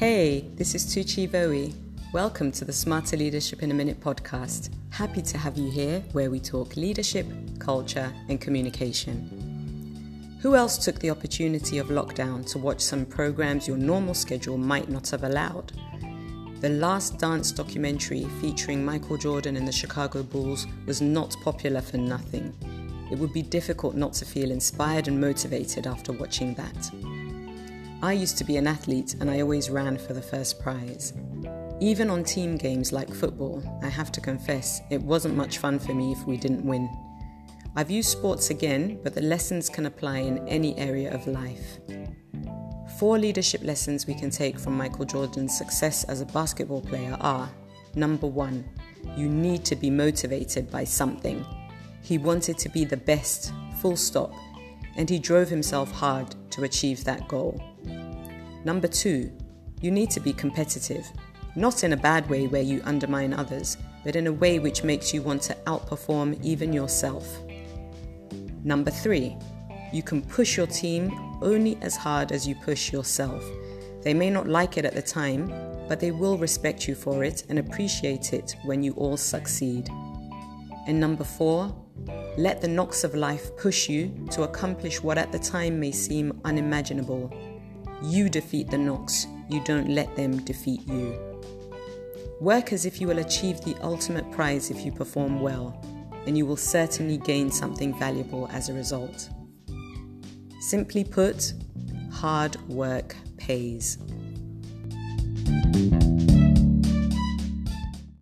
Hey, this is Tucci Voe. Welcome to the Smarter Leadership in a Minute podcast. Happy to have you here where we talk leadership, culture, and communication. Who else took the opportunity of lockdown to watch some programs your normal schedule might not have allowed? The Last Dance documentary featuring Michael Jordan and the Chicago Bulls was not popular for nothing. It would be difficult not to feel inspired and motivated after watching that. I used to be an athlete and I always ran for the first prize. Even on team games like football, I have to confess, it wasn't much fun for me if we didn't win. I've used sports again, but the lessons can apply in any area of life. Four leadership lessons we can take from Michael Jordan's success as a basketball player are number one, you need to be motivated by something. He wanted to be the best, full stop, and he drove himself hard to achieve that goal. Number two, you need to be competitive, not in a bad way where you undermine others, but in a way which makes you want to outperform even yourself. Number three, you can push your team only as hard as you push yourself. They may not like it at the time, but they will respect you for it and appreciate it when you all succeed. And number four, let the knocks of life push you to accomplish what at the time may seem unimaginable. You defeat the knocks, you don't let them defeat you. Work as if you will achieve the ultimate prize if you perform well, and you will certainly gain something valuable as a result. Simply put, hard work pays.